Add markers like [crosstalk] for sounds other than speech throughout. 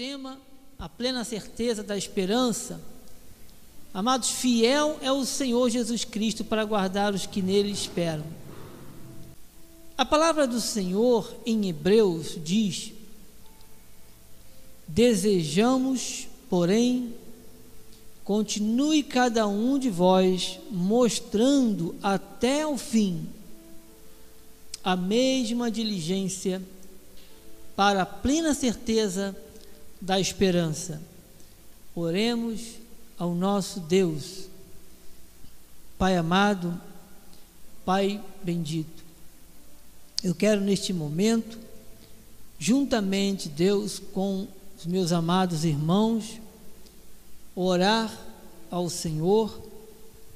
tema, a plena certeza da esperança. Amados, fiel é o Senhor Jesus Cristo para guardar os que nele esperam. A palavra do Senhor em Hebreus diz: Desejamos, porém, continue cada um de vós mostrando até o fim a mesma diligência para a plena certeza da esperança. Oremos ao nosso Deus. Pai amado, Pai bendito, eu quero neste momento, juntamente, Deus, com os meus amados irmãos, orar ao Senhor,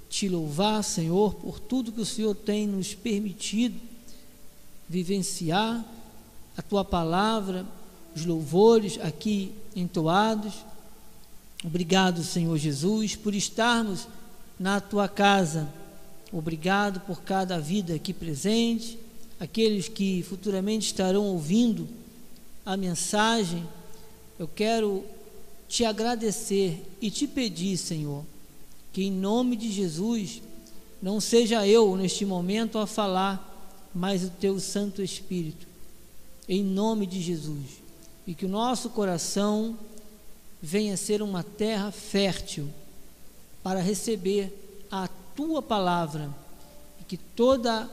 te louvar, Senhor, por tudo que o Senhor tem nos permitido vivenciar a tua palavra, os louvores aqui entoados. Obrigado, Senhor Jesus, por estarmos na tua casa. Obrigado por cada vida aqui presente, aqueles que futuramente estarão ouvindo a mensagem. Eu quero te agradecer e te pedir, Senhor, que em nome de Jesus, não seja eu neste momento a falar, mas o teu Santo Espírito, em nome de Jesus e que o nosso coração venha ser uma terra fértil para receber a tua palavra e que toda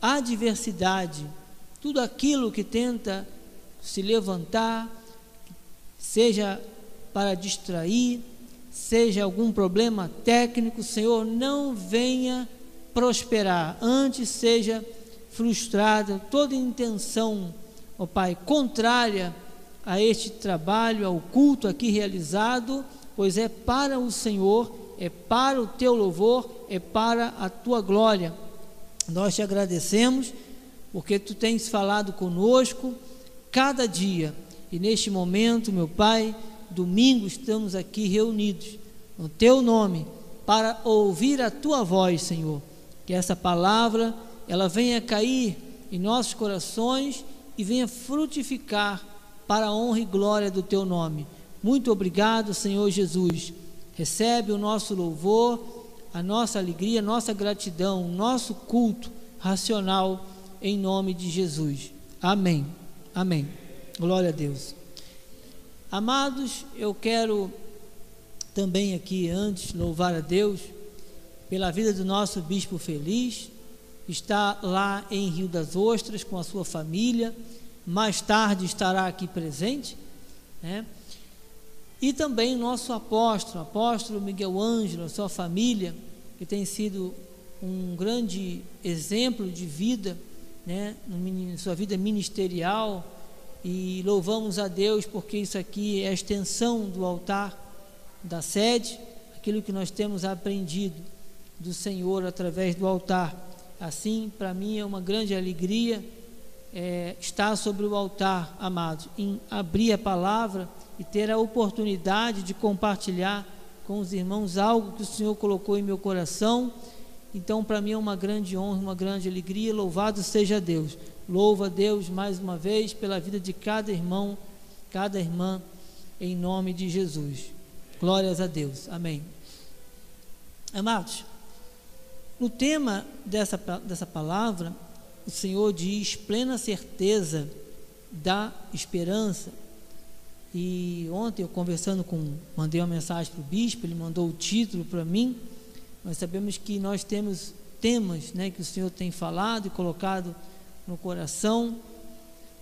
adversidade, tudo aquilo que tenta se levantar, seja para distrair, seja algum problema técnico, Senhor, não venha prosperar, antes seja frustrada toda intenção, ó Pai, contrária a este trabalho, ao culto aqui realizado, pois é para o Senhor, é para o teu louvor, é para a tua glória. Nós te agradecemos porque tu tens falado conosco cada dia e neste momento, meu Pai, domingo estamos aqui reunidos no teu nome para ouvir a tua voz, Senhor. Que essa palavra ela venha cair em nossos corações e venha frutificar para a honra e glória do teu nome. Muito obrigado, Senhor Jesus. Recebe o nosso louvor, a nossa alegria, a nossa gratidão, o nosso culto racional em nome de Jesus. Amém. Amém. Glória a Deus. Amados, eu quero também aqui antes louvar a Deus pela vida do nosso bispo feliz. Está lá em Rio das Ostras com a sua família mais tarde estará aqui presente, né? E também nosso apóstolo, apóstolo Miguel Ângelo, sua família, que tem sido um grande exemplo de vida, né, na sua vida ministerial, e louvamos a Deus porque isso aqui é a extensão do altar da sede, aquilo que nós temos aprendido do Senhor através do altar. Assim, para mim é uma grande alegria é, estar sobre o altar, amados, em abrir a palavra e ter a oportunidade de compartilhar com os irmãos algo que o Senhor colocou em meu coração. Então, para mim é uma grande honra, uma grande alegria. Louvado seja Deus. Louva a Deus mais uma vez pela vida de cada irmão, cada irmã, em nome de Jesus. Glórias a Deus. Amém. Amados, no tema dessa, dessa palavra, o Senhor diz plena certeza da esperança. E ontem eu conversando com, mandei uma mensagem para o bispo, ele mandou o título para mim. Nós sabemos que nós temos temas, né, que o Senhor tem falado e colocado no coração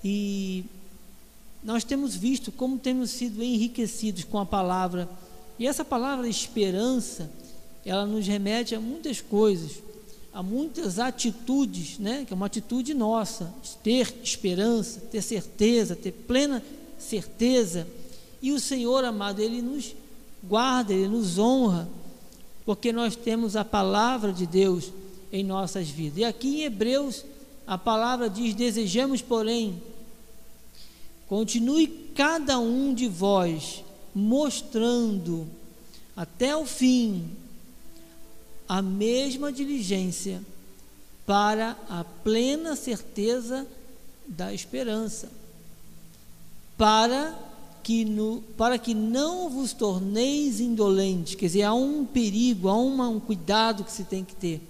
e nós temos visto como temos sido enriquecidos com a palavra. E essa palavra esperança, ela nos remete a muitas coisas há muitas atitudes, né, que é uma atitude nossa, ter esperança, ter certeza, ter plena certeza. E o Senhor, amado, Ele nos guarda, Ele nos honra, porque nós temos a palavra de Deus em nossas vidas. E aqui em Hebreus, a palavra diz: Desejamos, porém, continue cada um de vós mostrando até o fim a mesma diligência para a plena certeza da esperança, para que no, para que não vos torneis indolentes, quer dizer, há um perigo, há uma, um cuidado que se tem que ter,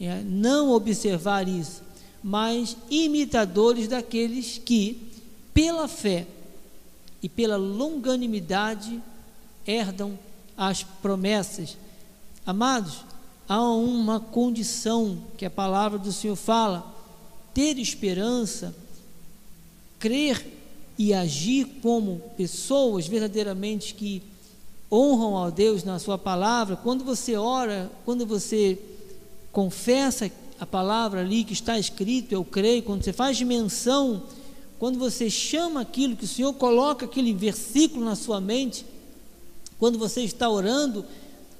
é, não observar isso, mas imitadores daqueles que, pela fé e pela longanimidade, herdam as promessas. Amados, há uma condição que a palavra do Senhor fala: ter esperança, crer e agir como pessoas verdadeiramente que honram a Deus na sua palavra, quando você ora, quando você confessa a palavra ali que está escrito, eu creio, quando você faz menção, quando você chama aquilo que o Senhor coloca aquele versículo na sua mente, quando você está orando,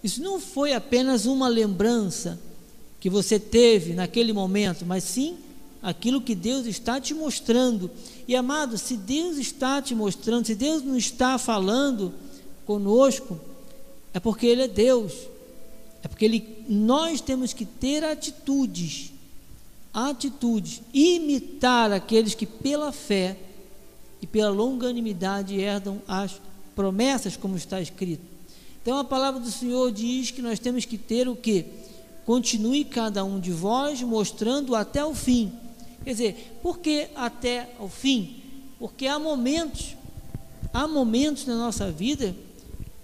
isso não foi apenas uma lembrança que você teve naquele momento, mas sim aquilo que Deus está te mostrando. E amado, se Deus está te mostrando, se Deus não está falando conosco, é porque Ele é Deus. É porque ele, nós temos que ter atitudes, atitudes, imitar aqueles que pela fé e pela longanimidade herdam as promessas, como está escrito. Então a palavra do Senhor diz que nós temos que ter o que? Continue cada um de vós mostrando até o fim Quer dizer, por que até o fim? Porque há momentos, há momentos na nossa vida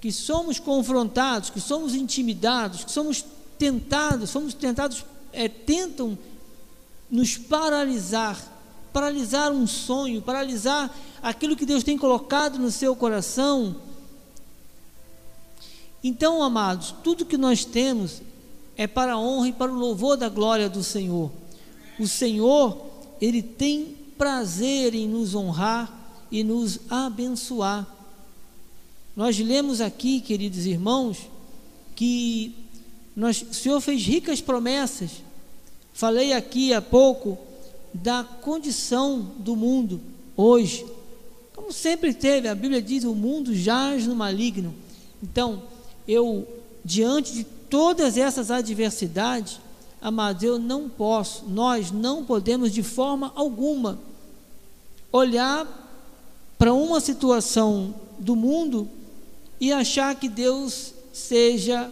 que somos confrontados, que somos intimidados, que somos tentados, somos tentados, é, tentam nos paralisar, paralisar um sonho, paralisar aquilo que Deus tem colocado no seu coração. Então, amados, tudo que nós temos é para a honra e para o louvor da glória do Senhor. O Senhor, Ele tem prazer em nos honrar e nos abençoar. Nós lemos aqui, queridos irmãos, que nós, o Senhor fez ricas promessas. Falei aqui há pouco da condição do mundo hoje. Como sempre teve, a Bíblia diz: o mundo jaz no maligno. Então, eu, diante de todas essas adversidades, Amados, eu não posso, nós não podemos de forma alguma olhar para uma situação do mundo e achar que Deus seja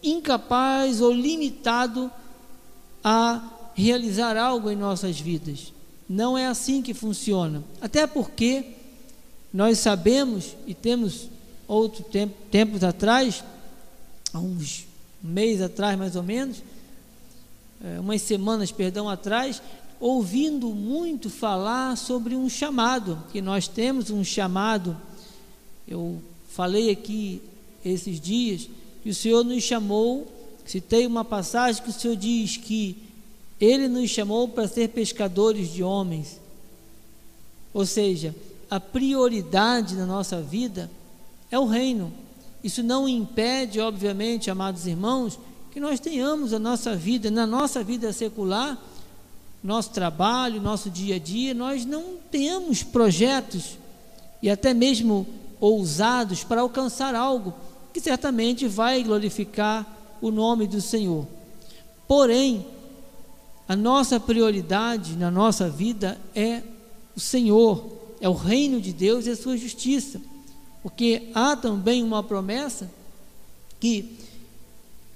incapaz ou limitado a realizar algo em nossas vidas. Não é assim que funciona. Até porque nós sabemos e temos outro tempo, tempos atrás, há uns meses atrás mais ou menos, é, umas semanas, perdão, atrás, ouvindo muito falar sobre um chamado, que nós temos um chamado. Eu falei aqui esses dias que o Senhor nos chamou, citei uma passagem que o Senhor diz que Ele nos chamou para ser pescadores de homens. Ou seja, a prioridade na nossa vida é o reino. Isso não impede, obviamente, amados irmãos, que nós tenhamos a nossa vida, na nossa vida secular, nosso trabalho, nosso dia a dia, nós não temos projetos e até mesmo ousados para alcançar algo que certamente vai glorificar o nome do Senhor. Porém, a nossa prioridade na nossa vida é o Senhor, é o reino de Deus e a sua justiça. Porque há também uma promessa que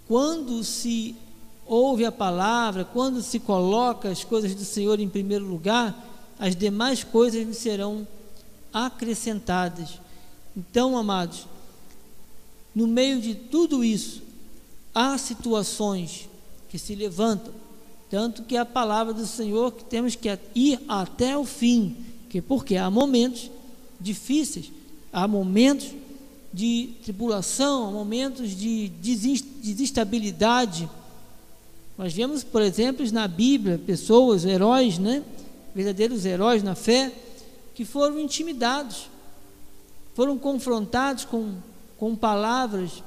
quando se ouve a palavra, quando se coloca as coisas do Senhor em primeiro lugar, as demais coisas lhe serão acrescentadas. Então, amados, no meio de tudo isso, há situações que se levantam, tanto que a palavra do Senhor que temos que ir até o fim, que porque há momentos difíceis, há momentos de tribulação, momentos de desestabilidade. Nós vemos, por exemplo, na Bíblia, pessoas, heróis, né? verdadeiros heróis na fé, que foram intimidados, foram confrontados com, com palavras.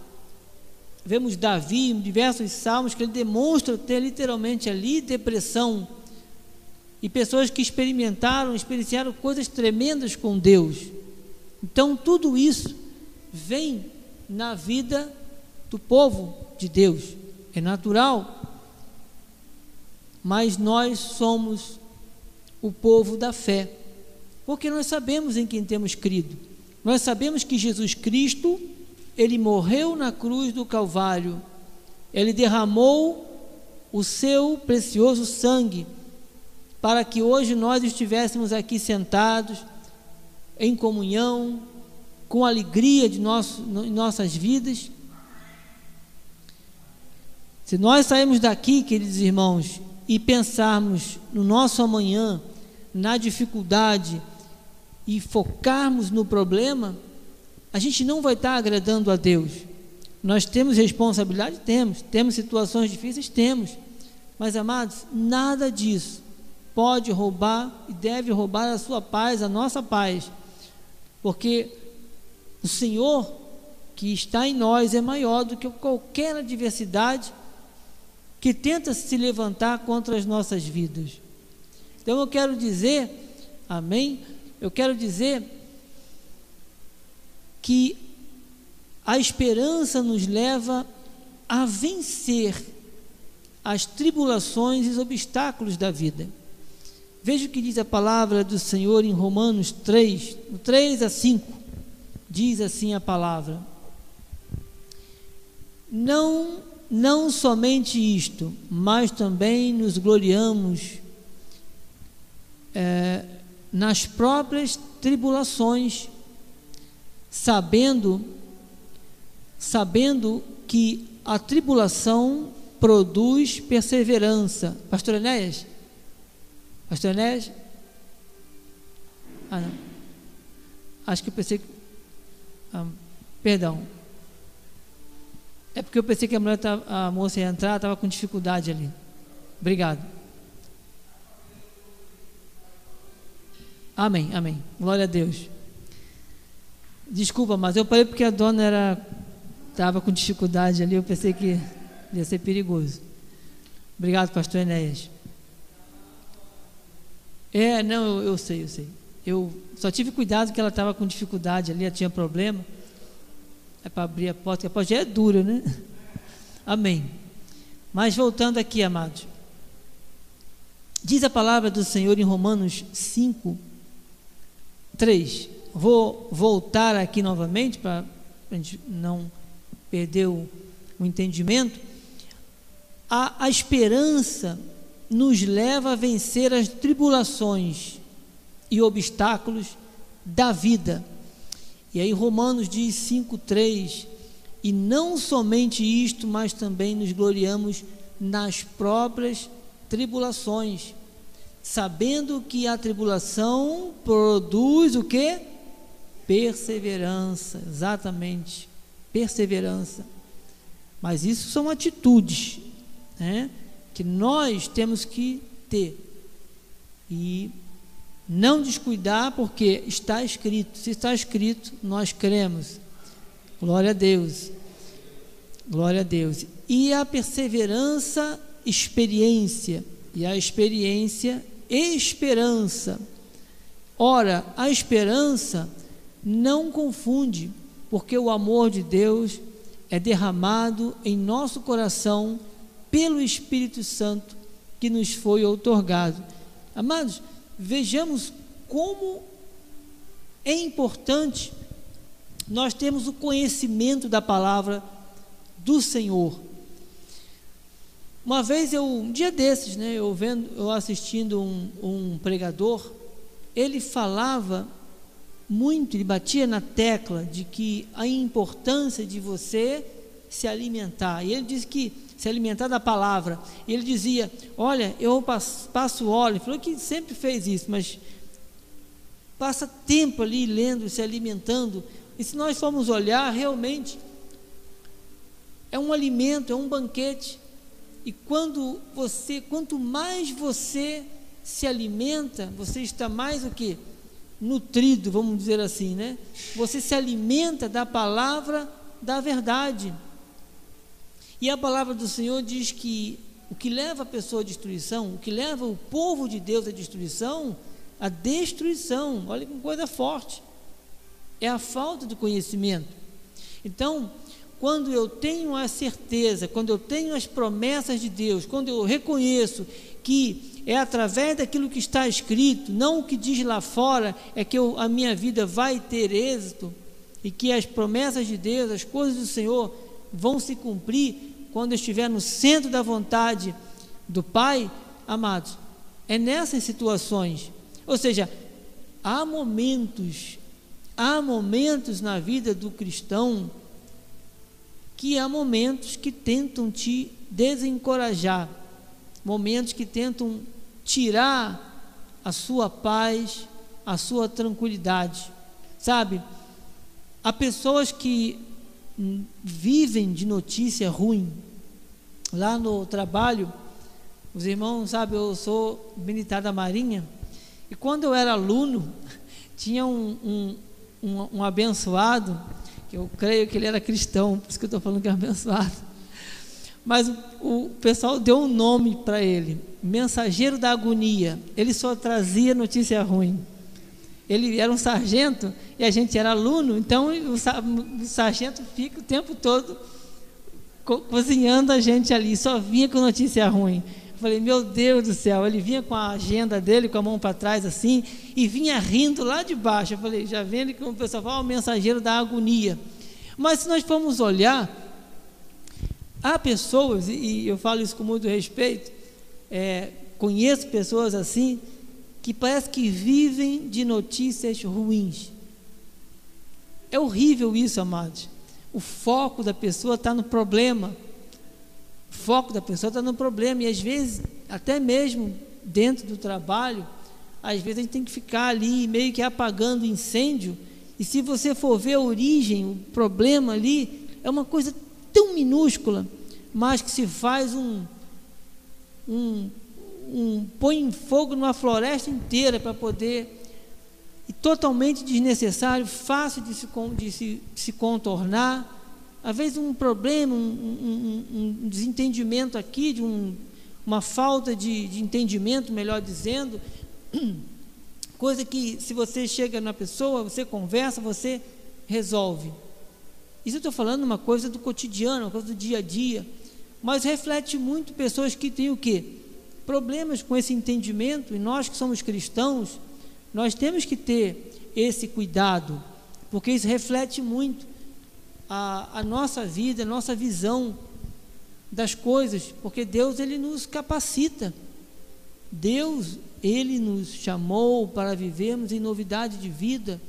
Vemos Davi em diversos salmos que ele demonstra ter literalmente ali depressão. E pessoas que experimentaram, experienciaram coisas tremendas com Deus. Então, tudo isso vem na vida do povo de Deus. É natural. Mas nós somos o povo da fé. Porque nós sabemos em quem temos crido. Nós sabemos que Jesus Cristo, ele morreu na cruz do Calvário, ele derramou o seu precioso sangue para que hoje nós estivéssemos aqui sentados em comunhão, com alegria de nosso, em nossas vidas. Se nós sairmos daqui, queridos irmãos, e pensarmos no nosso amanhã, na dificuldade e focarmos no problema, a gente não vai estar agradando a Deus. Nós temos responsabilidade? Temos. Temos situações difíceis? Temos. Mas, amados, nada disso pode roubar e deve roubar a sua paz, a nossa paz, porque o Senhor que está em nós é maior do que qualquer adversidade que tenta se levantar contra as nossas vidas. Então eu quero dizer, amém? Eu quero dizer que a esperança nos leva a vencer as tribulações e os obstáculos da vida. Veja o que diz a palavra do Senhor em Romanos 3, 3 a 5. Diz assim a palavra: Não, não somente isto, mas também nos gloriamos é, nas próprias tribulações, sabendo, sabendo que a tribulação produz perseverança. Pastor Enéas, Pastor Enéas? Ah, não. Acho que eu pensei que. Ah, perdão. É porque eu pensei que a mulher tava, a moça ia entrar, estava com dificuldade ali. Obrigado. Amém, amém. Glória a Deus. Desculpa, mas eu parei porque a dona era estava com dificuldade ali, eu pensei que ia ser perigoso. Obrigado, pastor Enéas. É, não, eu, eu sei, eu sei. Eu só tive cuidado que ela estava com dificuldade ali, ela tinha problema. É para abrir a porta, a porta já é dura, né? [laughs] Amém. Mas voltando aqui, amados. Diz a palavra do Senhor em Romanos 5, 3. Vou voltar aqui novamente para a gente não perder o, o entendimento. A, a esperança nos leva a vencer as tribulações e obstáculos da vida. E aí Romanos diz 5:3, e não somente isto, mas também nos gloriamos nas próprias tribulações, sabendo que a tribulação produz o que? Perseverança, exatamente, perseverança. Mas isso são atitudes, né? Que nós temos que ter. E não descuidar, porque está escrito. Se está escrito, nós cremos. Glória a Deus. Glória a Deus. E a perseverança, experiência. E a experiência, esperança. Ora, a esperança não confunde, porque o amor de Deus é derramado em nosso coração pelo Espírito Santo que nos foi outorgado. Amados, vejamos como é importante nós termos o conhecimento da palavra do Senhor. Uma vez eu, um dia desses, né, eu vendo, eu assistindo um, um pregador, ele falava muito, ele batia na tecla de que a importância de você se alimentar. E ele disse que se alimentar da palavra. E ele dizia: Olha, eu passo óleo. Ele falou que sempre fez isso, mas passa tempo ali lendo, se alimentando. E se nós formos olhar, realmente é um alimento, é um banquete. E quando você, quanto mais você se alimenta, você está mais o que? Nutrido, vamos dizer assim, né? Você se alimenta da palavra da verdade. E a palavra do Senhor diz que o que leva a pessoa à destruição, o que leva o povo de Deus à destruição, a destruição, olha que coisa forte, é a falta de conhecimento. Então, quando eu tenho a certeza, quando eu tenho as promessas de Deus, quando eu reconheço que é através daquilo que está escrito, não o que diz lá fora, é que eu, a minha vida vai ter êxito e que as promessas de Deus, as coisas do Senhor vão se cumprir quando estiver no centro da vontade do Pai, amados. É nessas situações. Ou seja, há momentos, há momentos na vida do cristão que há momentos que tentam te desencorajar, momentos que tentam tirar a sua paz, a sua tranquilidade. Sabe? Há pessoas que vivem de notícia ruim. Lá no trabalho, os irmãos, sabe, eu sou militar da Marinha, e quando eu era aluno, [laughs] tinha um, um, um, um abençoado, que eu creio que ele era cristão, por isso que eu estou falando que é abençoado. [laughs] Mas o, o pessoal deu um nome para ele, mensageiro da agonia. Ele só trazia notícia ruim. Ele era um sargento e a gente era aluno, então o, sargento fica o tempo todo co cozinhando a gente ali, só vinha com notícia ruim. Eu falei, meu Deus do céu, ele vinha com a agenda dele, com a mão para trás assim, e vinha rindo lá de baixo. Eu falei, já vendo que o pessoal fala, o mensageiro da agonia. Mas se nós formos olhar, há pessoas, e eu falo isso com muito respeito, é, conheço pessoas assim, que parece que vivem de notícias ruins. É horrível isso, amados. O foco da pessoa está no problema foco da pessoa está no problema. E às vezes, até mesmo dentro do trabalho, às vezes a gente tem que ficar ali meio que apagando incêndio. E se você for ver a origem, o problema ali, é uma coisa tão minúscula, mas que se faz um. um, um põe em fogo numa floresta inteira para poder. E totalmente desnecessário, fácil de se, de se, se contornar às vezes um problema, um, um, um desentendimento aqui, de um, uma falta de, de entendimento, melhor dizendo, [clears throat] coisa que se você chega na pessoa, você conversa, você resolve. Isso eu estou falando uma coisa do cotidiano, uma coisa do dia a dia, mas reflete muito pessoas que têm o quê? Problemas com esse entendimento, e nós que somos cristãos, nós temos que ter esse cuidado, porque isso reflete muito a, a nossa vida, a nossa visão das coisas, porque Deus ele nos capacita. Deus ele nos chamou para vivermos em novidade de vida.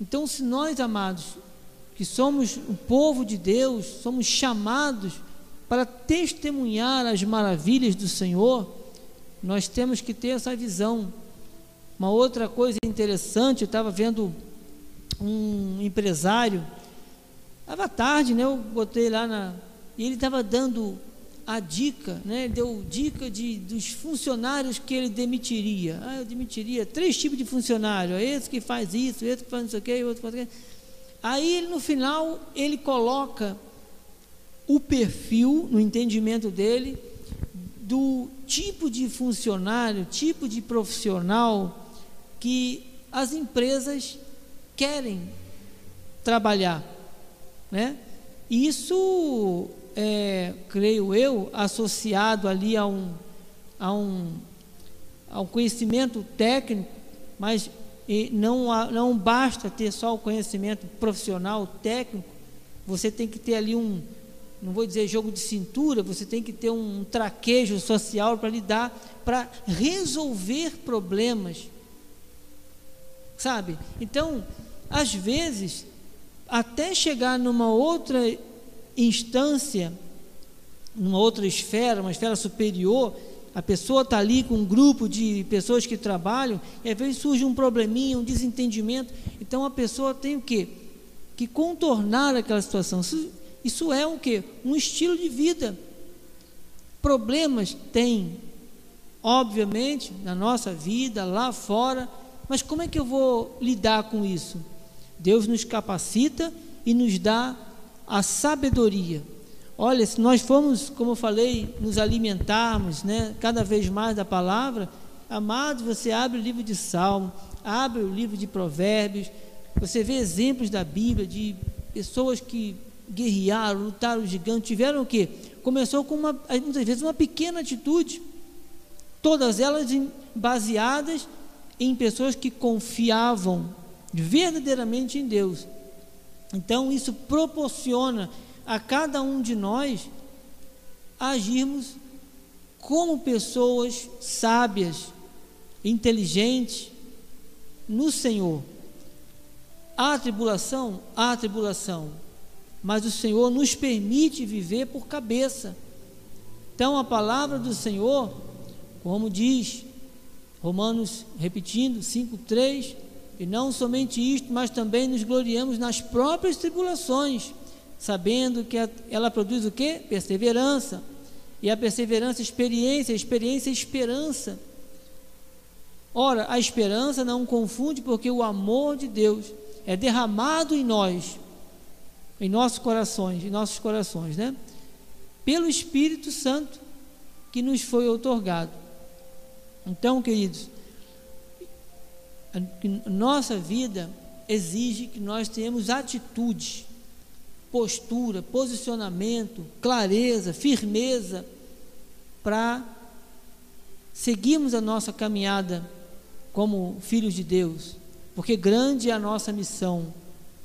Então, se nós, amados, que somos o povo de Deus, somos chamados para testemunhar as maravilhas do Senhor, nós temos que ter essa visão. Uma outra coisa interessante, eu estava vendo um empresário Estava tarde, né? Eu botei lá na. E ele estava dando a dica, né? Deu dica de, dos funcionários que ele demitiria. Ah, eu demitiria três tipos de funcionário. Esse que faz isso, esse que faz não sei o quê, outro que faz aquilo. Aí ele, no final, ele coloca o perfil, no entendimento dele, do tipo de funcionário, tipo de profissional que as empresas querem trabalhar. Né? Isso, é, creio eu, associado ali a um, a um, a um conhecimento técnico, mas não, não basta ter só o conhecimento profissional, técnico, você tem que ter ali um, não vou dizer jogo de cintura, você tem que ter um traquejo social para lidar, para resolver problemas. Sabe? Então, às vezes, até chegar numa outra instância, numa outra esfera, uma esfera superior, a pessoa está ali com um grupo de pessoas que trabalham, e às vezes surge um probleminha, um desentendimento. Então a pessoa tem o quê? Que contornar aquela situação. Isso é o quê? Um estilo de vida. Problemas tem, obviamente, na nossa vida, lá fora, mas como é que eu vou lidar com isso? Deus nos capacita e nos dá a sabedoria. Olha, se nós formos, como eu falei, nos alimentarmos, né, cada vez mais da palavra, amado, você abre o livro de Salmo, abre o livro de Provérbios, você vê exemplos da Bíblia de pessoas que guerrearam, lutaram gigantes, tiveram o quê? Começou com uma, muitas vezes uma pequena atitude, todas elas baseadas em pessoas que confiavam verdadeiramente em Deus. Então, isso proporciona a cada um de nós agirmos como pessoas sábias, inteligentes no Senhor. Há tribulação? Há tribulação. Mas o Senhor nos permite viver por cabeça. Então, a palavra do Senhor, como diz Romanos, repetindo, 5,3, e não somente isto, mas também nos gloriamos nas próprias tribulações, sabendo que ela produz o que? Perseverança. E a perseverança, experiência, a experiência, esperança. Ora, a esperança não confunde, porque o amor de Deus é derramado em nós, em nossos corações, em nossos corações, né? Pelo Espírito Santo que nos foi otorgado. Então, queridos, nossa vida exige que nós tenhamos atitude, postura, posicionamento, clareza, firmeza para seguirmos a nossa caminhada como filhos de Deus, porque grande é a nossa missão.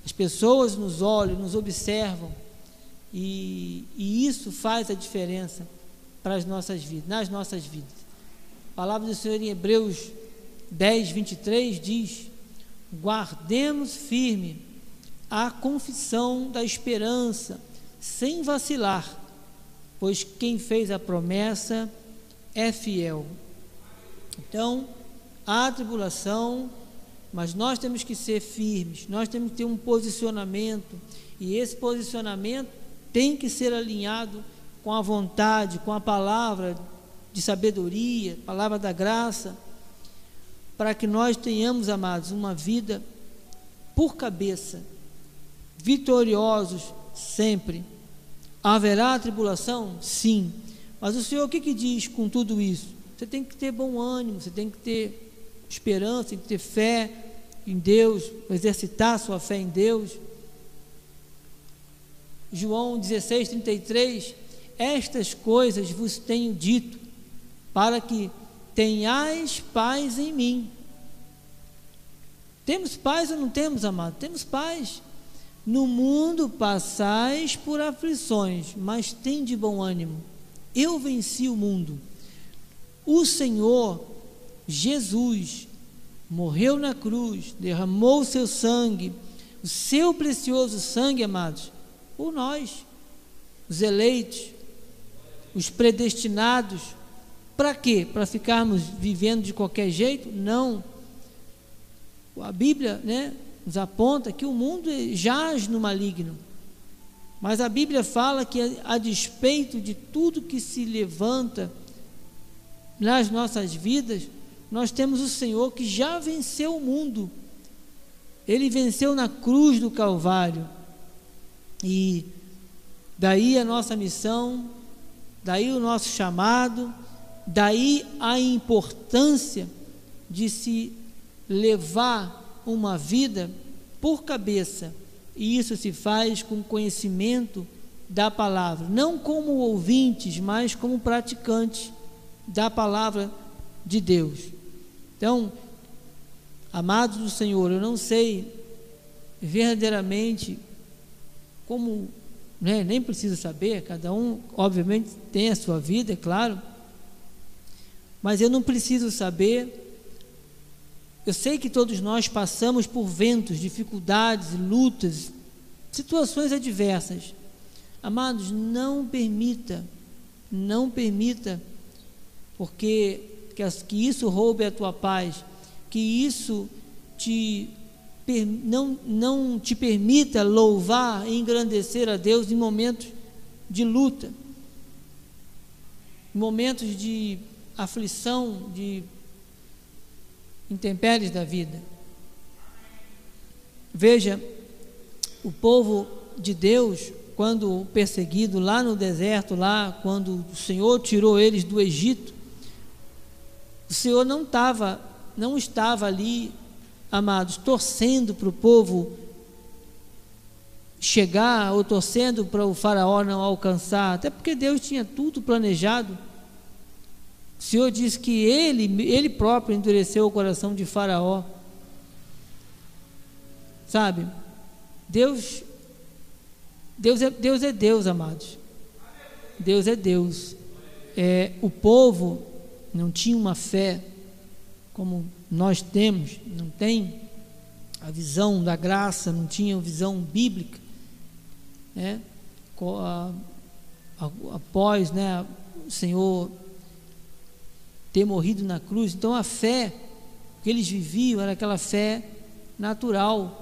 As pessoas nos olham, nos observam, e, e isso faz a diferença para as nossas vidas, nas nossas vidas. A palavra do Senhor em Hebreus 10, 23 diz: Guardemos firme a confissão da esperança, sem vacilar, pois quem fez a promessa é fiel. Então, há tribulação, mas nós temos que ser firmes, nós temos que ter um posicionamento, e esse posicionamento tem que ser alinhado com a vontade, com a palavra de sabedoria, palavra da graça, para que nós tenhamos, amados, uma vida por cabeça, vitoriosos sempre. Haverá tribulação? Sim. Mas o Senhor o que, que diz com tudo isso? Você tem que ter bom ânimo, você tem que ter esperança, que ter fé em Deus, exercitar sua fé em Deus. João 16, 33, estas coisas vos tenho dito, para que tenhais paz em mim. Temos paz ou não temos, amado? Temos paz. No mundo passais por aflições, mas tem de bom ânimo. Eu venci o mundo. O Senhor Jesus morreu na cruz, derramou o seu sangue, o seu precioso sangue, amados, por nós, os eleitos, os predestinados, para quê? Para ficarmos vivendo de qualquer jeito? Não. A Bíblia né, nos aponta que o mundo jaz no maligno. Mas a Bíblia fala que, a despeito de tudo que se levanta nas nossas vidas, nós temos o Senhor que já venceu o mundo. Ele venceu na cruz do Calvário. E daí a nossa missão, daí o nosso chamado Daí a importância de se levar uma vida por cabeça, e isso se faz com conhecimento da palavra, não como ouvintes, mas como praticantes da palavra de Deus. Então, amados do Senhor, eu não sei verdadeiramente como, né, nem precisa saber, cada um, obviamente, tem a sua vida, é claro mas eu não preciso saber. Eu sei que todos nós passamos por ventos, dificuldades, lutas, situações adversas. Amados, não permita, não permita, porque que, que isso roube a tua paz, que isso te não, não te permita louvar e engrandecer a Deus em momentos de luta, momentos de aflição, de intempéries da vida. Veja, o povo de Deus, quando perseguido lá no deserto, lá quando o Senhor tirou eles do Egito, o Senhor não estava, não estava ali, amados, torcendo para o povo chegar ou torcendo para o faraó não alcançar, até porque Deus tinha tudo planejado Senhor diz que ele, ele próprio endureceu o coração de Faraó. Sabe? Deus Deus é Deus, é Deus amados. Deus é Deus. É, o povo não tinha uma fé como nós temos, não tem a visão da graça, não tinha visão bíblica, né? Após, né, o Senhor ter morrido na cruz, então a fé que eles viviam era aquela fé natural.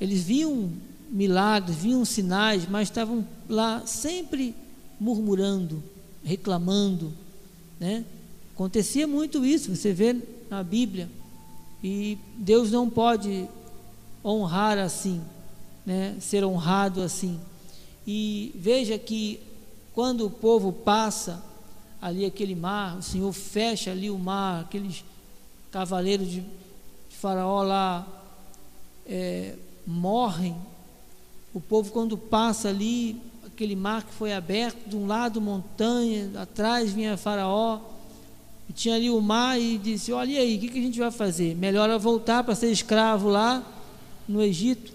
Eles viam milagres, viam sinais, mas estavam lá sempre murmurando, reclamando, né? Acontecia muito isso, você vê na Bíblia. E Deus não pode honrar assim, né? Ser honrado assim. E veja que quando o povo passa ali aquele mar, o Senhor fecha ali o mar, aqueles cavaleiros de, Faraó lá é, morrem. O povo, quando passa ali, aquele mar que foi aberto, de um lado montanha, atrás vinha Faraó, e tinha ali o mar e disse: Olha e aí, o que, que a gente vai fazer? Melhor voltar para ser escravo lá no Egito.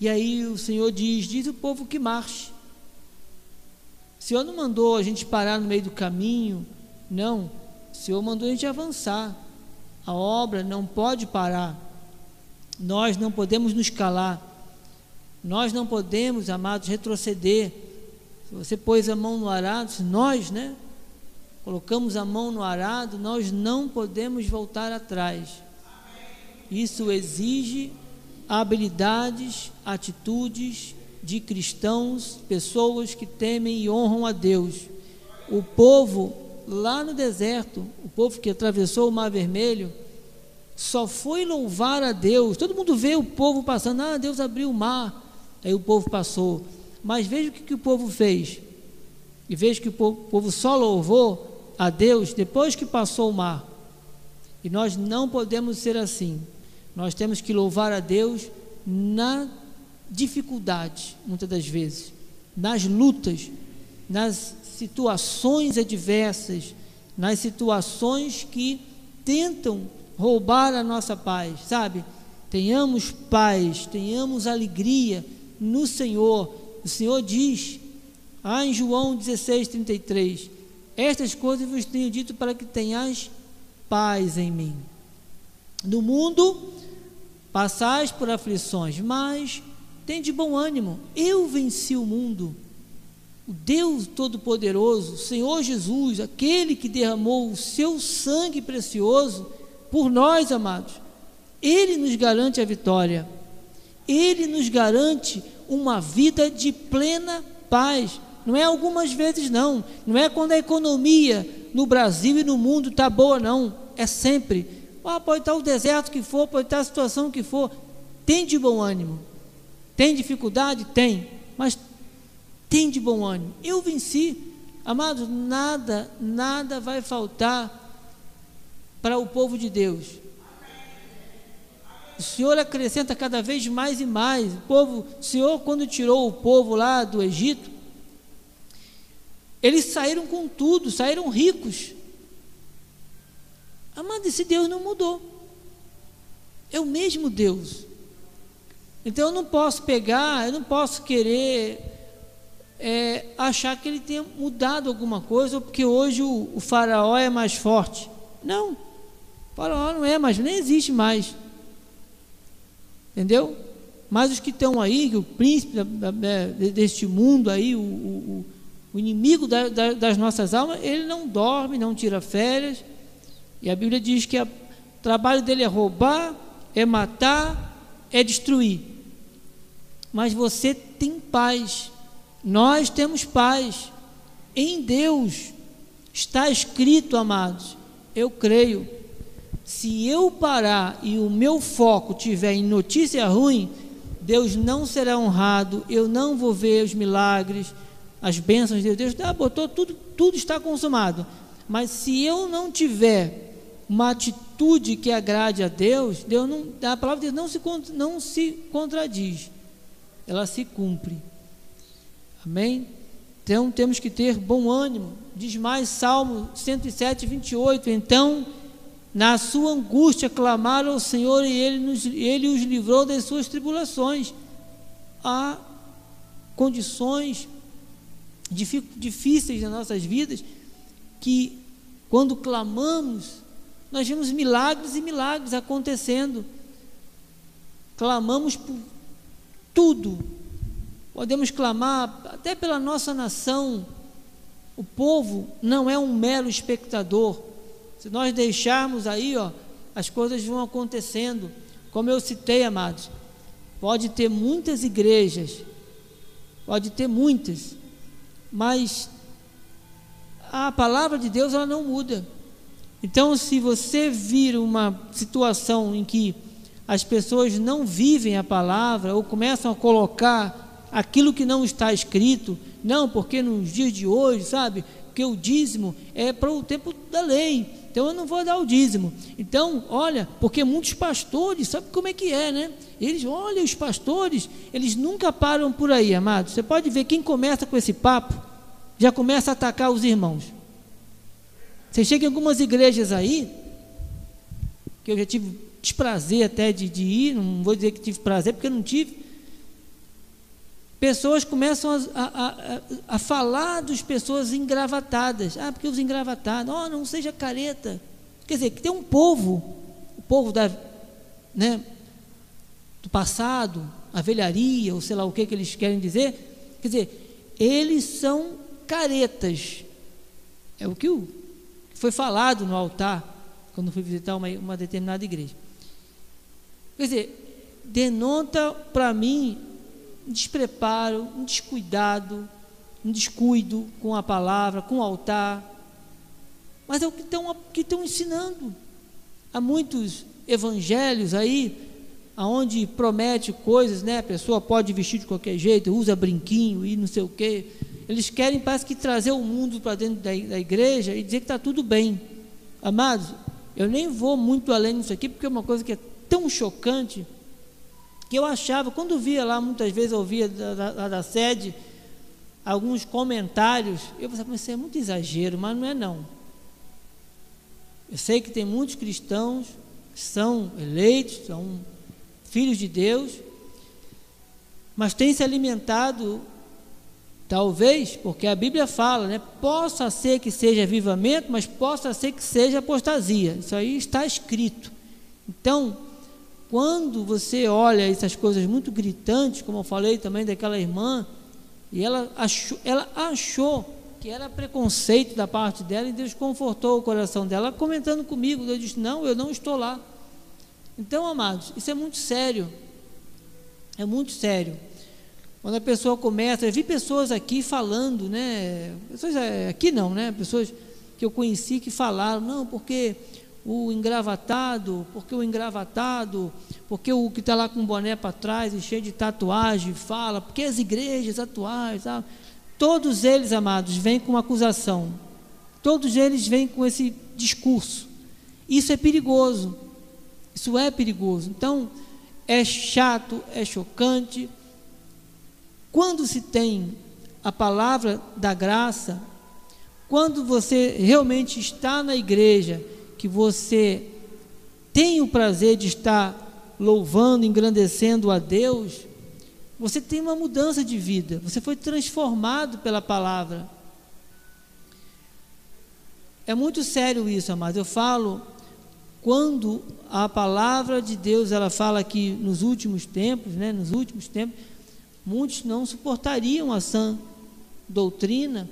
E aí o Senhor diz: Diz o povo que marche. O Senhor não mandou a gente parar no meio do caminho, não. O Senhor mandou a gente avançar. A obra não pode parar. Nós não podemos nos calar. Nós não podemos, amados, retroceder. Você pôs a mão no arado, nós, né, colocamos a mão no arado, nós não podemos voltar atrás. Isso exige habilidades, atitudes de cristãos, pessoas que temem e honram a Deus. O povo lá no deserto, o povo que atravessou o Mar Vermelho, só foi louvar a Deus. Todo mundo vê o povo passando, ah, Deus abriu o mar. Aí o povo passou. Mas veja o que, que o povo fez. E veja que o povo, o povo só louvou a Deus depois que passou o mar. E nós não podemos ser assim. Nós temos que louvar a Deus na dificuldade, muitas das vezes, nas lutas, nas situações adversas, nas situações que tentam roubar a nossa paz, sabe? Tenhamos paz, tenhamos alegria, no Senhor. O Senhor diz, ah, em João 16, 33, estas coisas vos tenho dito para que tenhais paz em mim. No mundo passais por aflições, mas tem de bom ânimo. Eu venci o mundo. O Deus Todo-Poderoso, Senhor Jesus, aquele que derramou o seu sangue precioso por nós, amados, ele nos garante a vitória. Ele nos garante uma vida de plena paz. Não é algumas vezes, não. Não é quando a economia no Brasil e no mundo está boa, não. É sempre. Ah, pode estar o deserto que for, pode estar a situação que for. Tem de bom ânimo. Tem dificuldade? Tem. Mas tem de bom ânimo. Eu venci. Amados, nada, nada vai faltar para o povo de Deus. O Senhor acrescenta cada vez mais e mais. O povo, o Senhor, quando tirou o povo lá do Egito, eles saíram com tudo, saíram ricos. Amado, esse Deus não mudou. É o mesmo Deus. Então eu não posso pegar, eu não posso querer é, achar que ele tenha mudado alguma coisa, ou porque hoje o, o faraó é mais forte. Não, o faraó não é mais, nem existe mais. Entendeu? Mas os que estão aí, o príncipe deste mundo aí, o, o, o inimigo da, das nossas almas, ele não dorme, não tira férias. E a Bíblia diz que o trabalho dele é roubar, é matar, é destruir. Mas você tem paz. Nós temos paz. Em Deus está escrito, amados. Eu creio se eu parar e o meu foco tiver em notícia ruim, Deus não será honrado, eu não vou ver os milagres, as bênçãos de Deus. Deus ah, botou tudo, tudo está consumado. Mas se eu não tiver uma atitude que agrade a Deus, Deus não, a palavra de Deus não se, não se contradiz, ela se cumpre. Amém? Então temos que ter bom ânimo. Diz mais Salmo 107, 28. Então, na sua angústia, clamaram ao Senhor e ele, nos, ele os livrou das suas tribulações. Há condições difíceis nas nossas vidas que, quando clamamos, nós vemos milagres e milagres acontecendo. Clamamos por tudo, Podemos clamar até pela nossa nação. O povo não é um mero espectador. Se nós deixarmos aí, ó, as coisas vão acontecendo. Como eu citei, amados, pode ter muitas igrejas, pode ter muitas, mas a palavra de Deus ela não muda. Então, se você vir uma situação em que as pessoas não vivem a palavra ou começam a colocar aquilo que não está escrito, não, porque nos dias de hoje, sabe, que o dízimo é para o tempo da lei, então eu não vou dar o dízimo. Então, olha, porque muitos pastores, sabe como é que é, né? Eles, olha, os pastores, eles nunca param por aí, amados. Você pode ver quem começa com esse papo, já começa a atacar os irmãos. Você chega em algumas igrejas aí, que eu já tive desprazer até de, de ir, não vou dizer que tive prazer, porque eu não tive, pessoas começam a, a, a, falar das pessoas engravatadas. Ah, porque os engravatados, oh, não seja careta. Quer dizer, que tem um povo, o povo da, né, do passado, a velharia, ou sei lá o que, que eles querem dizer. Quer dizer, eles são caretas. É o que foi falado no altar, quando fui visitar uma, uma determinada igreja. Quer dizer, denota para mim um despreparo, um descuidado, um descuido com a palavra, com o altar. Mas é o que estão, que estão ensinando. Há muitos evangelhos aí, aonde promete coisas, né? A pessoa pode vestir de qualquer jeito, usa brinquinho e não sei o quê. Eles querem, parece que, trazer o mundo para dentro da, da igreja e dizer que está tudo bem. Amados, eu nem vou muito além disso aqui, porque é uma coisa que é tão chocante que eu achava, quando via lá, muitas vezes ouvia da, da, da sede, alguns comentários, eu pensava, isso é muito exagero, mas não é não. Eu sei que tem muitos cristãos são eleitos, são filhos de Deus, mas têm se alimentado, talvez, porque a Bíblia fala, né? Possa ser que seja avivamento, mas possa ser que seja apostasia. Isso aí está escrito. Então, quando você olha essas coisas muito gritantes, como eu falei também daquela irmã, e ela achou, ela achou que era preconceito da parte dela, e Deus confortou o coração dela, comentando comigo, Deus disse, não, eu não estou lá. Então, amados, isso é muito sério, é muito sério. Quando a pessoa começa, eu vi pessoas aqui falando, né, pessoas é, aqui não, né, pessoas que eu conheci que falaram, não, porque o engravatado, porque o engravatado, porque o que está lá com o boné para trás e cheio de tatuagem fala, porque as igrejas atuais, sabe? todos eles, amados, vêm com acusação, todos eles vêm com esse discurso. Isso é perigoso, isso é perigoso. Então, é chato, é chocante. Quando se tem a palavra da graça, quando você realmente está na igreja, que você tem o prazer de estar louvando, engrandecendo a Deus, você tem uma mudança de vida, você foi transformado pela palavra. É muito sério isso, amados. Eu falo quando a palavra de Deus ela fala que nos últimos tempos, né, nos últimos tempos, muitos não suportariam a sã doutrina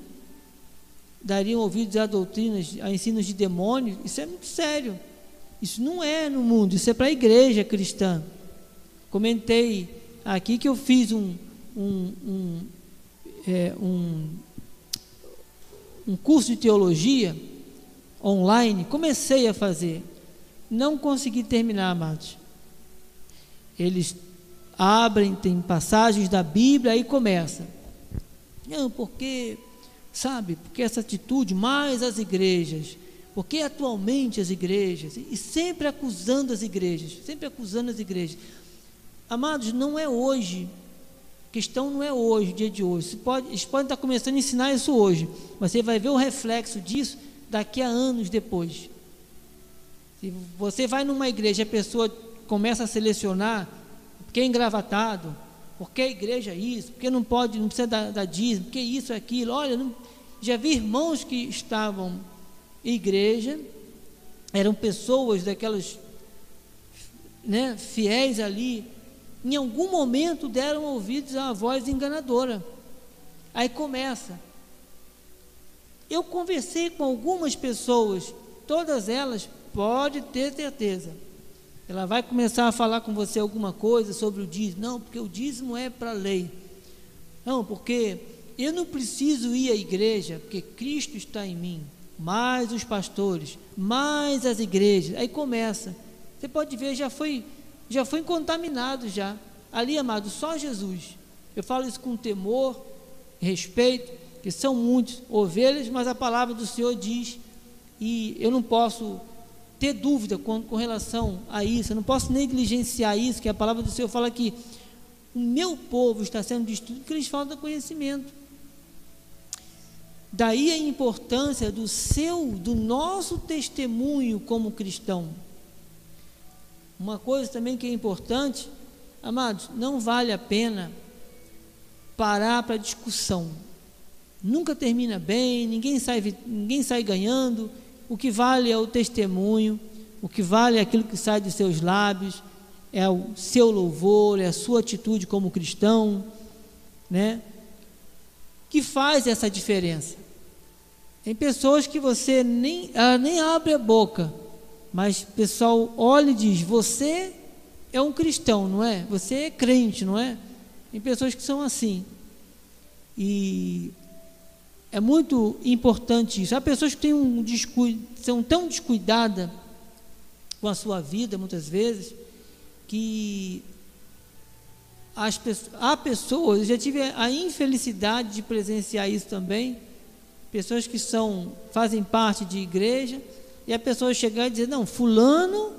dariam ouvidos a doutrinas, a ensinos de demônios, isso é muito sério. Isso não é no mundo, isso é para a igreja cristã. Comentei aqui que eu fiz um, um, um, é, um, um curso de teologia online, comecei a fazer, não consegui terminar, amados. Eles abrem, tem passagens da Bíblia, aí começa. Não, porque sabe? Porque essa atitude, mais as igrejas, porque atualmente as igrejas, e sempre acusando as igrejas, sempre acusando as igrejas. Amados, não é hoje, questão não é hoje, o dia de hoje. Você pode, eles podem estar começando a ensinar isso hoje, mas você vai ver o reflexo disso daqui a anos depois. Se você vai numa igreja a pessoa começa a selecionar, porque é engravatado, porque a igreja é isso, porque não pode, não precisa dar, dar dízimo, porque isso, aquilo. Olha, não, já vi irmãos que estavam em igreja, eram pessoas daquelas né, fiéis ali, em algum momento deram ouvidos a uma voz enganadora. Aí começa. Eu conversei com algumas pessoas, todas elas, pode ter certeza. Ela vai começar a falar com você alguma coisa sobre o dízimo. Não, porque o dízimo é para a lei. Não, porque eu não preciso ir à igreja, porque Cristo está em mim. Mais os pastores, mais as igrejas. Aí começa. Você pode ver, já foi, já foi contaminado já. Ali, amado, só Jesus. Eu falo isso com temor, respeito, que são muitos ovelhas, mas a palavra do Senhor diz, e eu não posso ter dúvida com, com relação a isso, eu não posso negligenciar isso, que a palavra do Senhor fala que o meu povo está sendo destruído porque eles faltam conhecimento. Daí a importância do seu, do nosso testemunho como cristão. Uma coisa também que é importante, amados, não vale a pena parar para discussão. Nunca termina bem, ninguém sai, ninguém sai ganhando. O que vale é o testemunho, o que vale é aquilo que sai dos seus lábios, é o seu louvor, é a sua atitude como cristão, né? Que faz essa diferença. Tem pessoas que você nem, ela nem abre a boca, mas o pessoal olha e diz: Você é um cristão, não é? Você é crente, não é? Tem pessoas que são assim. E é muito importante isso. Há pessoas que têm um descuido, são tão descuidadas com a sua vida, muitas vezes, que as, há pessoas, eu já tive a infelicidade de presenciar isso também, pessoas que são, fazem parte de igreja, e a pessoa chegar e dizer, não, fulano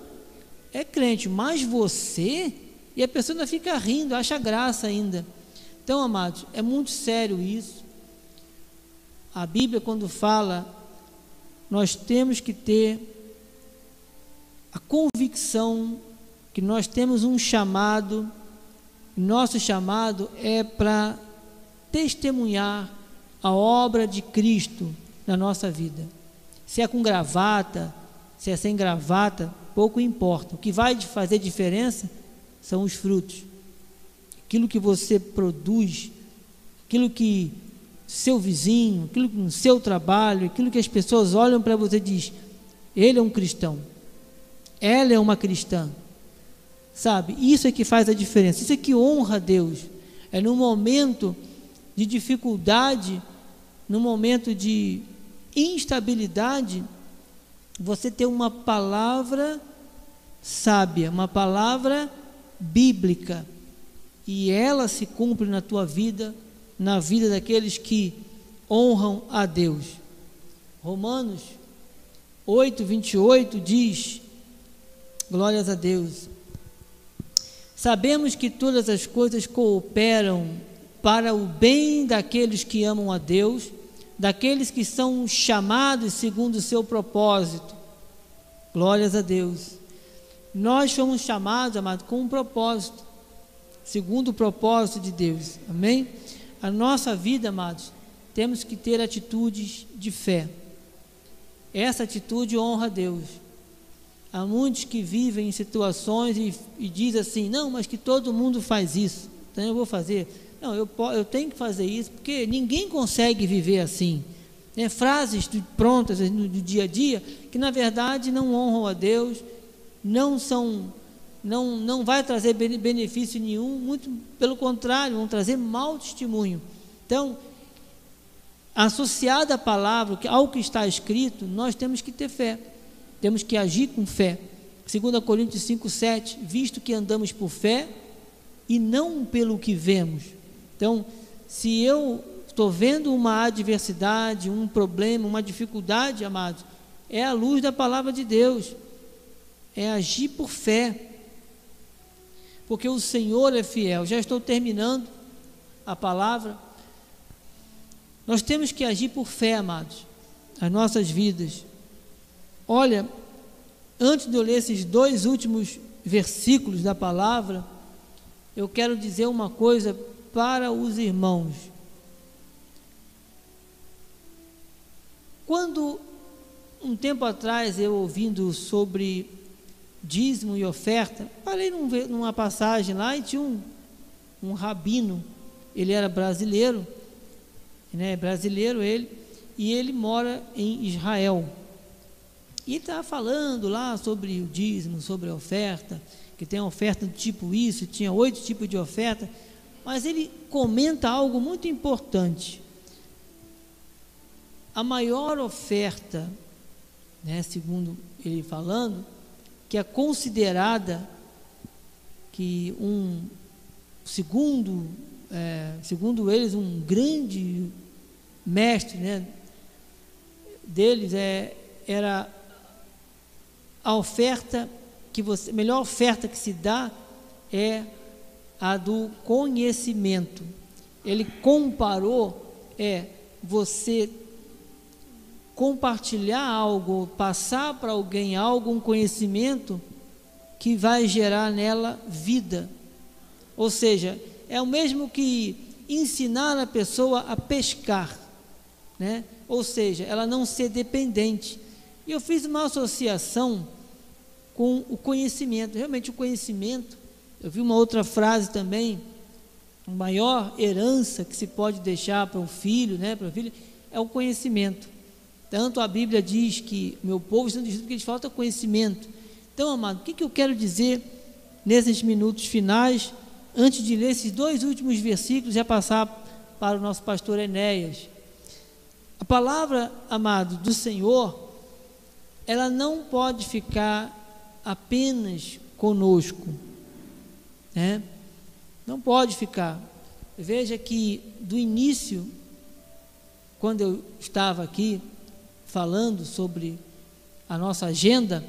é crente, mas você, e a pessoa ainda fica rindo, acha graça ainda. Então, amados, é muito sério isso. A Bíblia, quando fala, nós temos que ter a convicção que nós temos um chamado, nosso chamado é para testemunhar a obra de Cristo na nossa vida. Se é com gravata, se é sem gravata, pouco importa. O que vai fazer diferença são os frutos. Aquilo que você produz, aquilo que seu vizinho, aquilo no seu trabalho, aquilo que as pessoas olham para você e diz: ele é um cristão. Ela é uma cristã. Sabe? Isso é que faz a diferença. Isso é que honra a Deus. É no momento de dificuldade, no momento de instabilidade, você ter uma palavra sábia, uma palavra bíblica, e ela se cumpre na tua vida, na vida daqueles que honram a Deus. Romanos 8, 28 diz: Glórias a Deus. Sabemos que todas as coisas cooperam para o bem daqueles que amam a Deus daqueles que são chamados segundo o seu propósito. Glórias a Deus. Nós fomos chamados, amados, com um propósito, segundo o propósito de Deus. Amém? A nossa vida, amados, temos que ter atitudes de fé. Essa atitude honra a Deus. Há muitos que vivem em situações e, e dizem assim: não, mas que todo mundo faz isso, então eu vou fazer. Não, eu, eu tenho que fazer isso, porque ninguém consegue viver assim. É, frases prontas no, do dia a dia que na verdade não honram a Deus, não são, não, não vai trazer benefício nenhum, muito pelo contrário, vão trazer mau testemunho. Então, associada à palavra, ao que está escrito, nós temos que ter fé, temos que agir com fé. 2 Coríntios 5, 7, visto que andamos por fé e não pelo que vemos. Então, se eu estou vendo uma adversidade, um problema, uma dificuldade, amados, é a luz da palavra de Deus, é agir por fé, porque o Senhor é fiel. Já estou terminando, a palavra. Nós temos que agir por fé, amados, as nossas vidas. Olha, antes de eu ler esses dois últimos versículos da palavra, eu quero dizer uma coisa para os irmãos. Quando um tempo atrás eu ouvindo sobre dízimo e oferta, parei num, numa passagem lá e tinha um, um rabino, ele era brasileiro, né, brasileiro ele, e ele mora em Israel. E estava falando lá sobre o dízimo, sobre a oferta, que tem oferta do tipo isso, tinha oito tipos de oferta, mas ele comenta algo muito importante. A maior oferta, né, segundo ele falando, que é considerada que um segundo é, segundo eles um grande mestre né, deles é, era a oferta que você, melhor oferta que se dá é a do conhecimento. Ele comparou é você compartilhar algo, passar para alguém algo, um conhecimento que vai gerar nela vida. Ou seja, é o mesmo que ensinar a pessoa a pescar, né? Ou seja, ela não ser dependente. E eu fiz uma associação com o conhecimento. Realmente o conhecimento, eu vi uma outra frase também, a maior herança que se pode deixar para um filho, né, para o filho, é o conhecimento. Tanto a Bíblia diz que meu povo está dizendo que lhes falta conhecimento. Então, amado, o que, que eu quero dizer nesses minutos finais, antes de ler esses dois últimos versículos, já passar para o nosso pastor Enéas. A palavra, amado, do Senhor, ela não pode ficar apenas conosco, né? Não pode ficar. Veja que do início, quando eu estava aqui falando sobre a nossa agenda,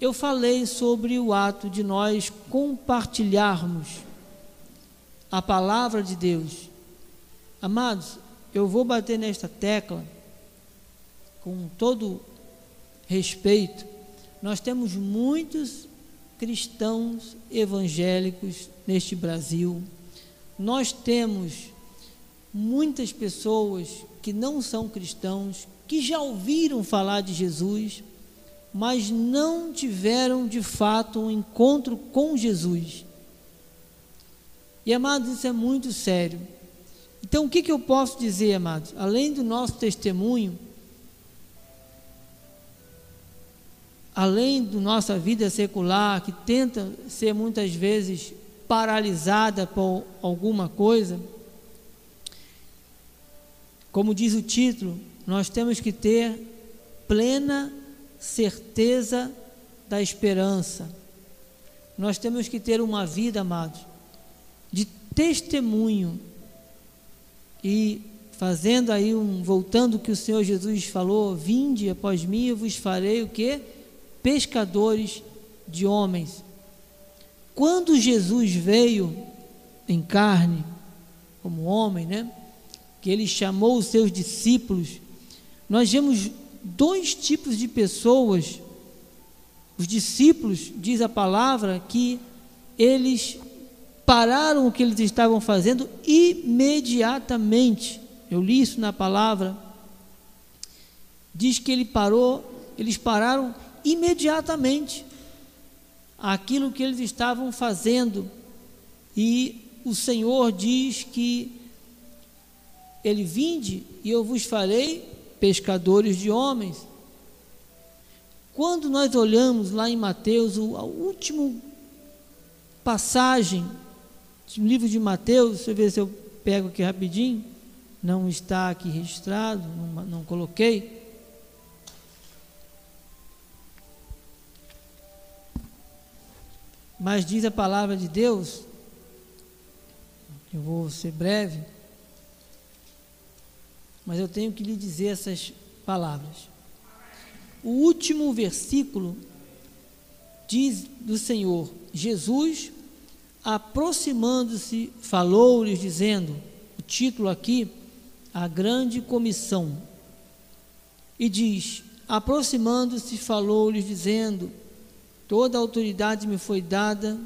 eu falei sobre o ato de nós compartilharmos a palavra de Deus. Amados, eu vou bater nesta tecla com todo respeito nós temos muitos cristãos evangélicos neste Brasil. Nós temos muitas pessoas que não são cristãos, que já ouviram falar de Jesus, mas não tiveram de fato um encontro com Jesus. E amados, isso é muito sério. Então, o que, que eu posso dizer, amados? Além do nosso testemunho, além da nossa vida secular, que tenta ser muitas vezes paralisada por alguma coisa, como diz o título, nós temos que ter plena certeza da esperança. Nós temos que ter uma vida, amados, de testemunho e fazendo aí um voltando o que o Senhor Jesus falou, vinde após mim, eu vos farei o que? pescadores de homens. Quando Jesus veio em carne, como homem, né? Que ele chamou os seus discípulos, nós vemos dois tipos de pessoas. Os discípulos, diz a palavra, que eles pararam o que eles estavam fazendo imediatamente. Eu li isso na palavra. Diz que ele parou, eles pararam imediatamente aquilo que eles estavam fazendo. E o Senhor diz que ele vinde e eu vos farei pescadores de homens. Quando nós olhamos lá em Mateus, o, a última passagem no livro de Mateus, deixa eu ver se eu pego aqui rapidinho, não está aqui registrado, não, não coloquei. Mas diz a palavra de Deus, eu vou ser breve, mas eu tenho que lhe dizer essas palavras. O último versículo diz do Senhor: Jesus aproximando-se, falou-lhes, dizendo: o título aqui, a grande comissão. E diz: aproximando-se, falou-lhes, dizendo: toda a autoridade me foi dada.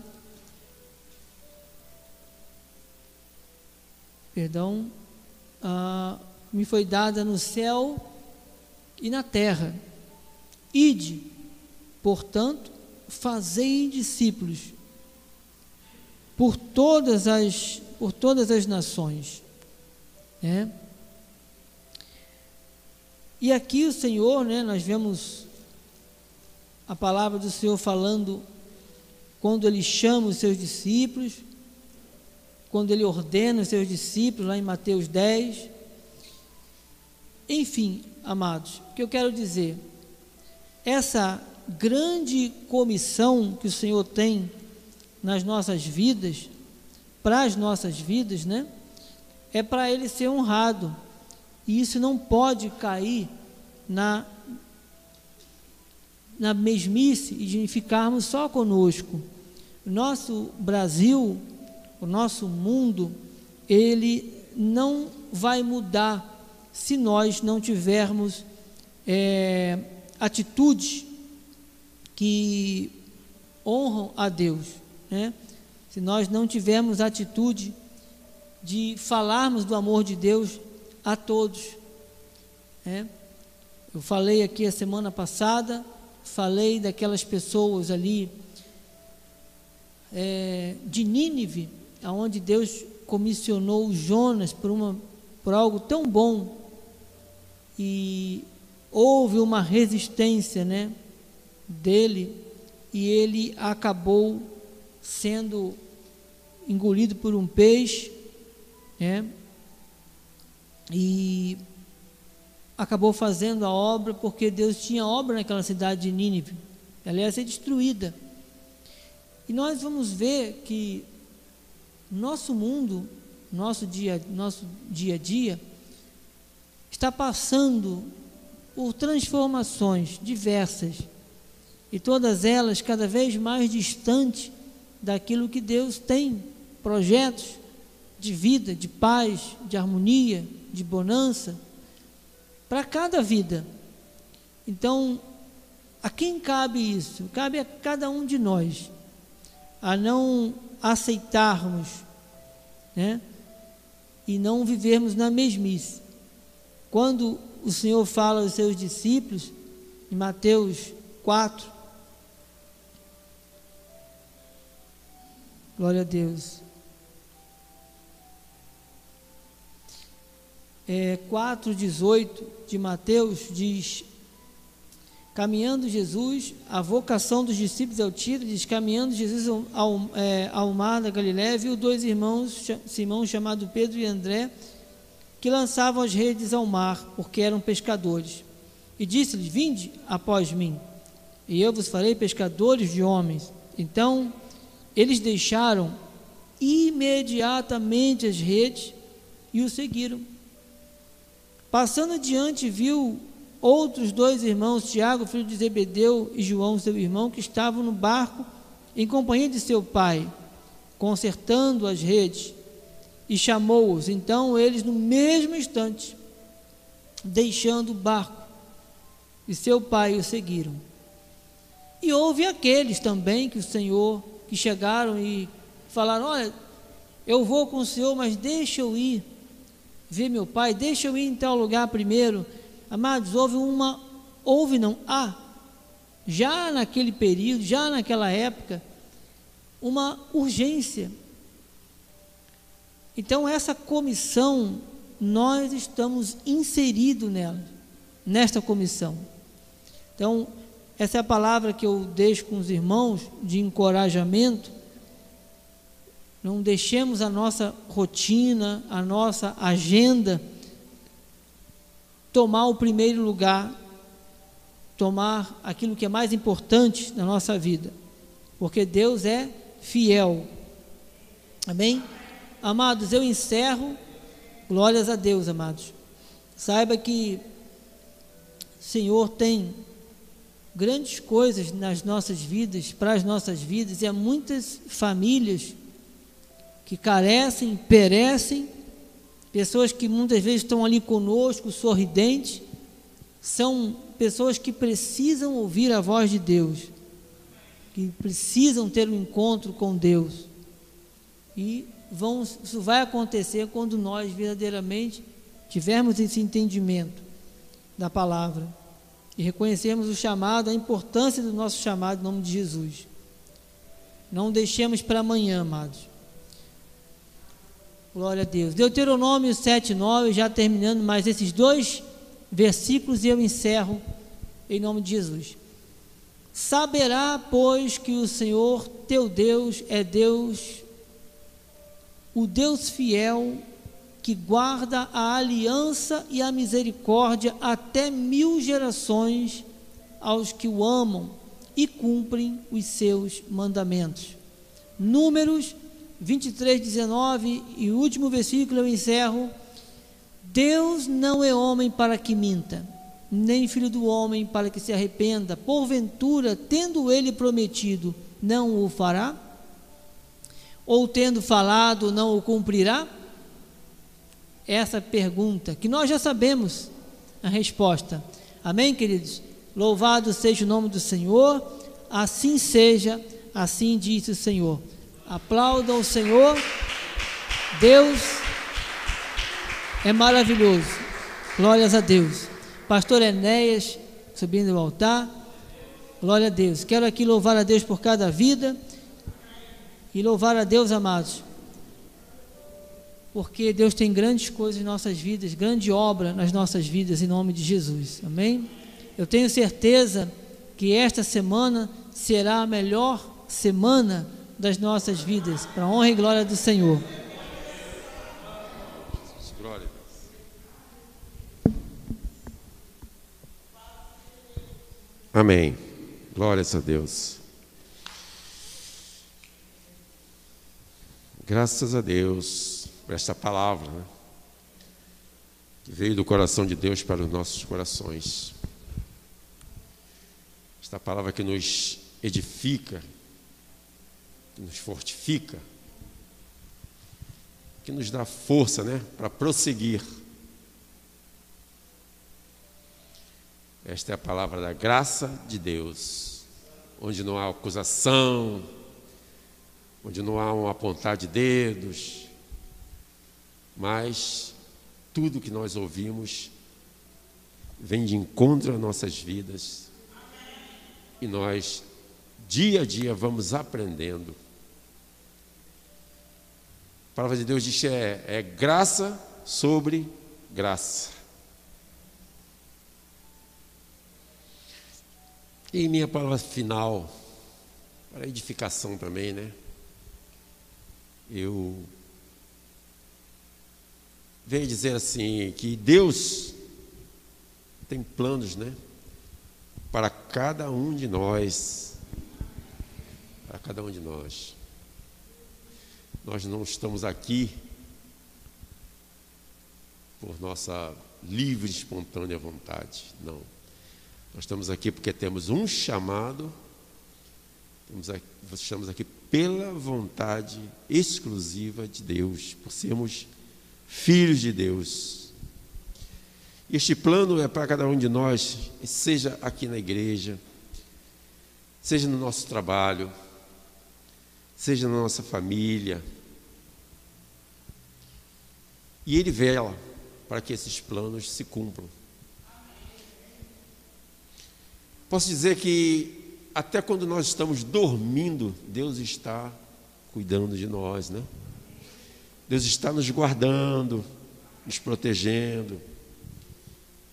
Perdão, ah, me foi dada no céu e na terra. Ide, portanto, fazei discípulos por todas as por todas as nações, né? E aqui o Senhor, né, nós vemos a palavra do Senhor falando quando ele chama os seus discípulos, quando ele ordena os seus discípulos, lá em Mateus 10. Enfim, amados, o que eu quero dizer, essa grande comissão que o Senhor tem nas nossas vidas, para as nossas vidas, né? É para ele ser honrado. E isso não pode cair na na mesmice e de ficarmos só conosco. Nosso Brasil, o nosso mundo, ele não vai mudar se nós não tivermos é, atitudes que honram a Deus. Né? Se nós não tivermos atitude de falarmos do amor de Deus a todos. Né? Eu falei aqui a semana passada, falei daquelas pessoas ali é, de Nínive, aonde Deus comissionou Jonas por, uma, por algo tão bom e houve uma resistência, né, dele e ele acabou sendo engolido por um peixe, né, e acabou fazendo a obra porque Deus tinha obra naquela cidade de Nínive. Ela ia ser destruída. E nós vamos ver que nosso mundo, nosso dia, nosso dia a dia, está passando por transformações diversas e todas elas cada vez mais distantes daquilo que Deus tem projetos de vida, de paz, de harmonia, de bonança para cada vida. Então, a quem cabe isso? Cabe a cada um de nós a não aceitarmos, né? E não vivermos na mesmice. Quando o Senhor fala aos seus discípulos, em Mateus 4, glória a Deus. é, 4,18 de Mateus diz: Caminhando Jesus, a vocação dos discípulos é o título, diz: Caminhando Jesus ao, ao, é, ao mar da Galiléia, viu dois irmãos, Simão chamado Pedro e André, que lançavam as redes ao mar, porque eram pescadores. E disse-lhes: Vinde após mim, e eu vos farei pescadores de homens. Então eles deixaram imediatamente as redes e o seguiram. Passando adiante, viu outros dois irmãos, Tiago, filho de Zebedeu, e João, seu irmão, que estavam no barco em companhia de seu pai, consertando as redes, e chamou-os. Então eles, no mesmo instante, deixando o barco, e seu pai o seguiram. E houve aqueles também que o Senhor, que chegaram e falaram: Olha, eu vou com o Senhor, mas deixa eu ir ver meu pai, deixa eu ir em tal lugar primeiro. Amados, houve uma, houve não, há, já naquele período, já naquela época, uma urgência. Então, essa comissão, nós estamos inseridos nela, nesta comissão. Então, essa é a palavra que eu deixo com os irmãos de encorajamento não deixemos a nossa rotina, a nossa agenda tomar o primeiro lugar, tomar aquilo que é mais importante na nossa vida, porque Deus é fiel. Amém? Amados, eu encerro. Glórias a Deus, amados. Saiba que o Senhor tem grandes coisas nas nossas vidas, para as nossas vidas, e há muitas famílias que carecem, perecem, pessoas que muitas vezes estão ali conosco, sorridentes, são pessoas que precisam ouvir a voz de Deus, que precisam ter um encontro com Deus. E vão, isso vai acontecer quando nós verdadeiramente tivermos esse entendimento da palavra e reconhecermos o chamado, a importância do nosso chamado em nome de Jesus. Não deixemos para amanhã, amados. Glória a Deus. Deuteronômio 7, 9, já terminando mais esses dois versículos eu encerro em nome de Jesus. Saberá, pois, que o Senhor teu Deus é Deus, o Deus fiel, que guarda a aliança e a misericórdia até mil gerações aos que o amam e cumprem os seus mandamentos. Números 23, 19 e o último versículo eu encerro. Deus não é homem para que minta, nem filho do homem para que se arrependa. Porventura, tendo ele prometido, não o fará? Ou tendo falado, não o cumprirá? essa pergunta, que nós já sabemos a resposta. Amém, queridos? Louvado seja o nome do Senhor, assim seja, assim diz o Senhor. Aplaudam o Senhor, Deus é maravilhoso, glórias a Deus. Pastor Enéas subindo ao altar, glória a Deus. Quero aqui louvar a Deus por cada vida e louvar a Deus, amados porque Deus tem grandes coisas em nossas vidas, grande obra nas nossas vidas, em nome de Jesus. Amém? Eu tenho certeza que esta semana será a melhor semana das nossas vidas, para a honra e glória do Senhor. Amém. Glórias a Deus. Graças a Deus por esta palavra, né? que veio do coração de Deus para os nossos corações. Esta palavra que nos edifica, que nos fortifica, que nos dá força né, para prosseguir. Esta é a palavra da graça de Deus, onde não há acusação, onde não há um apontar de dedos, mas tudo que nós ouvimos vem de encontro às nossas vidas e nós, dia a dia, vamos aprendendo. A palavra de Deus diz que é, é graça sobre graça. E minha palavra final, para edificação também, né? Eu vem dizer assim que Deus tem planos, né? Para cada um de nós. Para cada um de nós. Nós não estamos aqui por nossa livre espontânea vontade, não. Nós estamos aqui porque temos um chamado, estamos aqui pela vontade exclusiva de Deus, por sermos filhos de Deus. Este plano é para cada um de nós, seja aqui na igreja, seja no nosso trabalho, seja na nossa família. E Ele vela para que esses planos se cumpram. Posso dizer que até quando nós estamos dormindo, Deus está cuidando de nós, né? Deus está nos guardando, nos protegendo.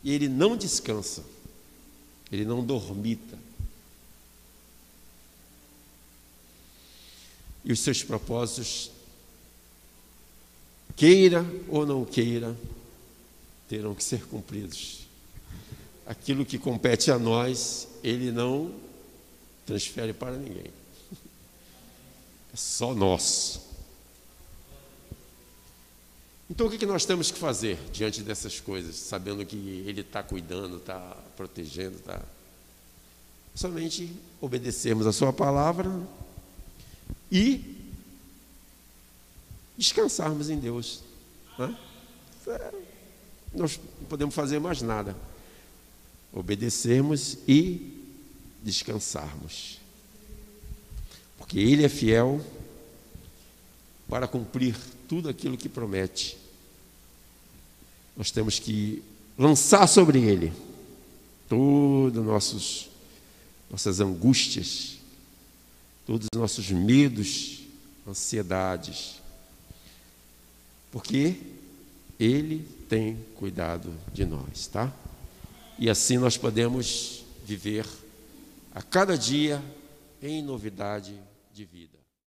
E Ele não descansa, Ele não dormita. E os seus propósitos, queira ou não queira, terão que ser cumpridos. Aquilo que compete a nós, Ele não transfere para ninguém. É só nosso. Então o que nós temos que fazer diante dessas coisas, sabendo que Ele está cuidando, está protegendo, está. Somente obedecermos a Sua palavra e descansarmos em Deus. Né? Nós não podemos fazer mais nada. Obedecermos e descansarmos. Porque Ele é fiel para cumprir tudo aquilo que promete. Nós temos que lançar sobre Ele todas nossos, nossas angústias, todos os nossos medos, ansiedades, porque Ele tem cuidado de nós, tá? E assim nós podemos viver a cada dia em novidade de vida.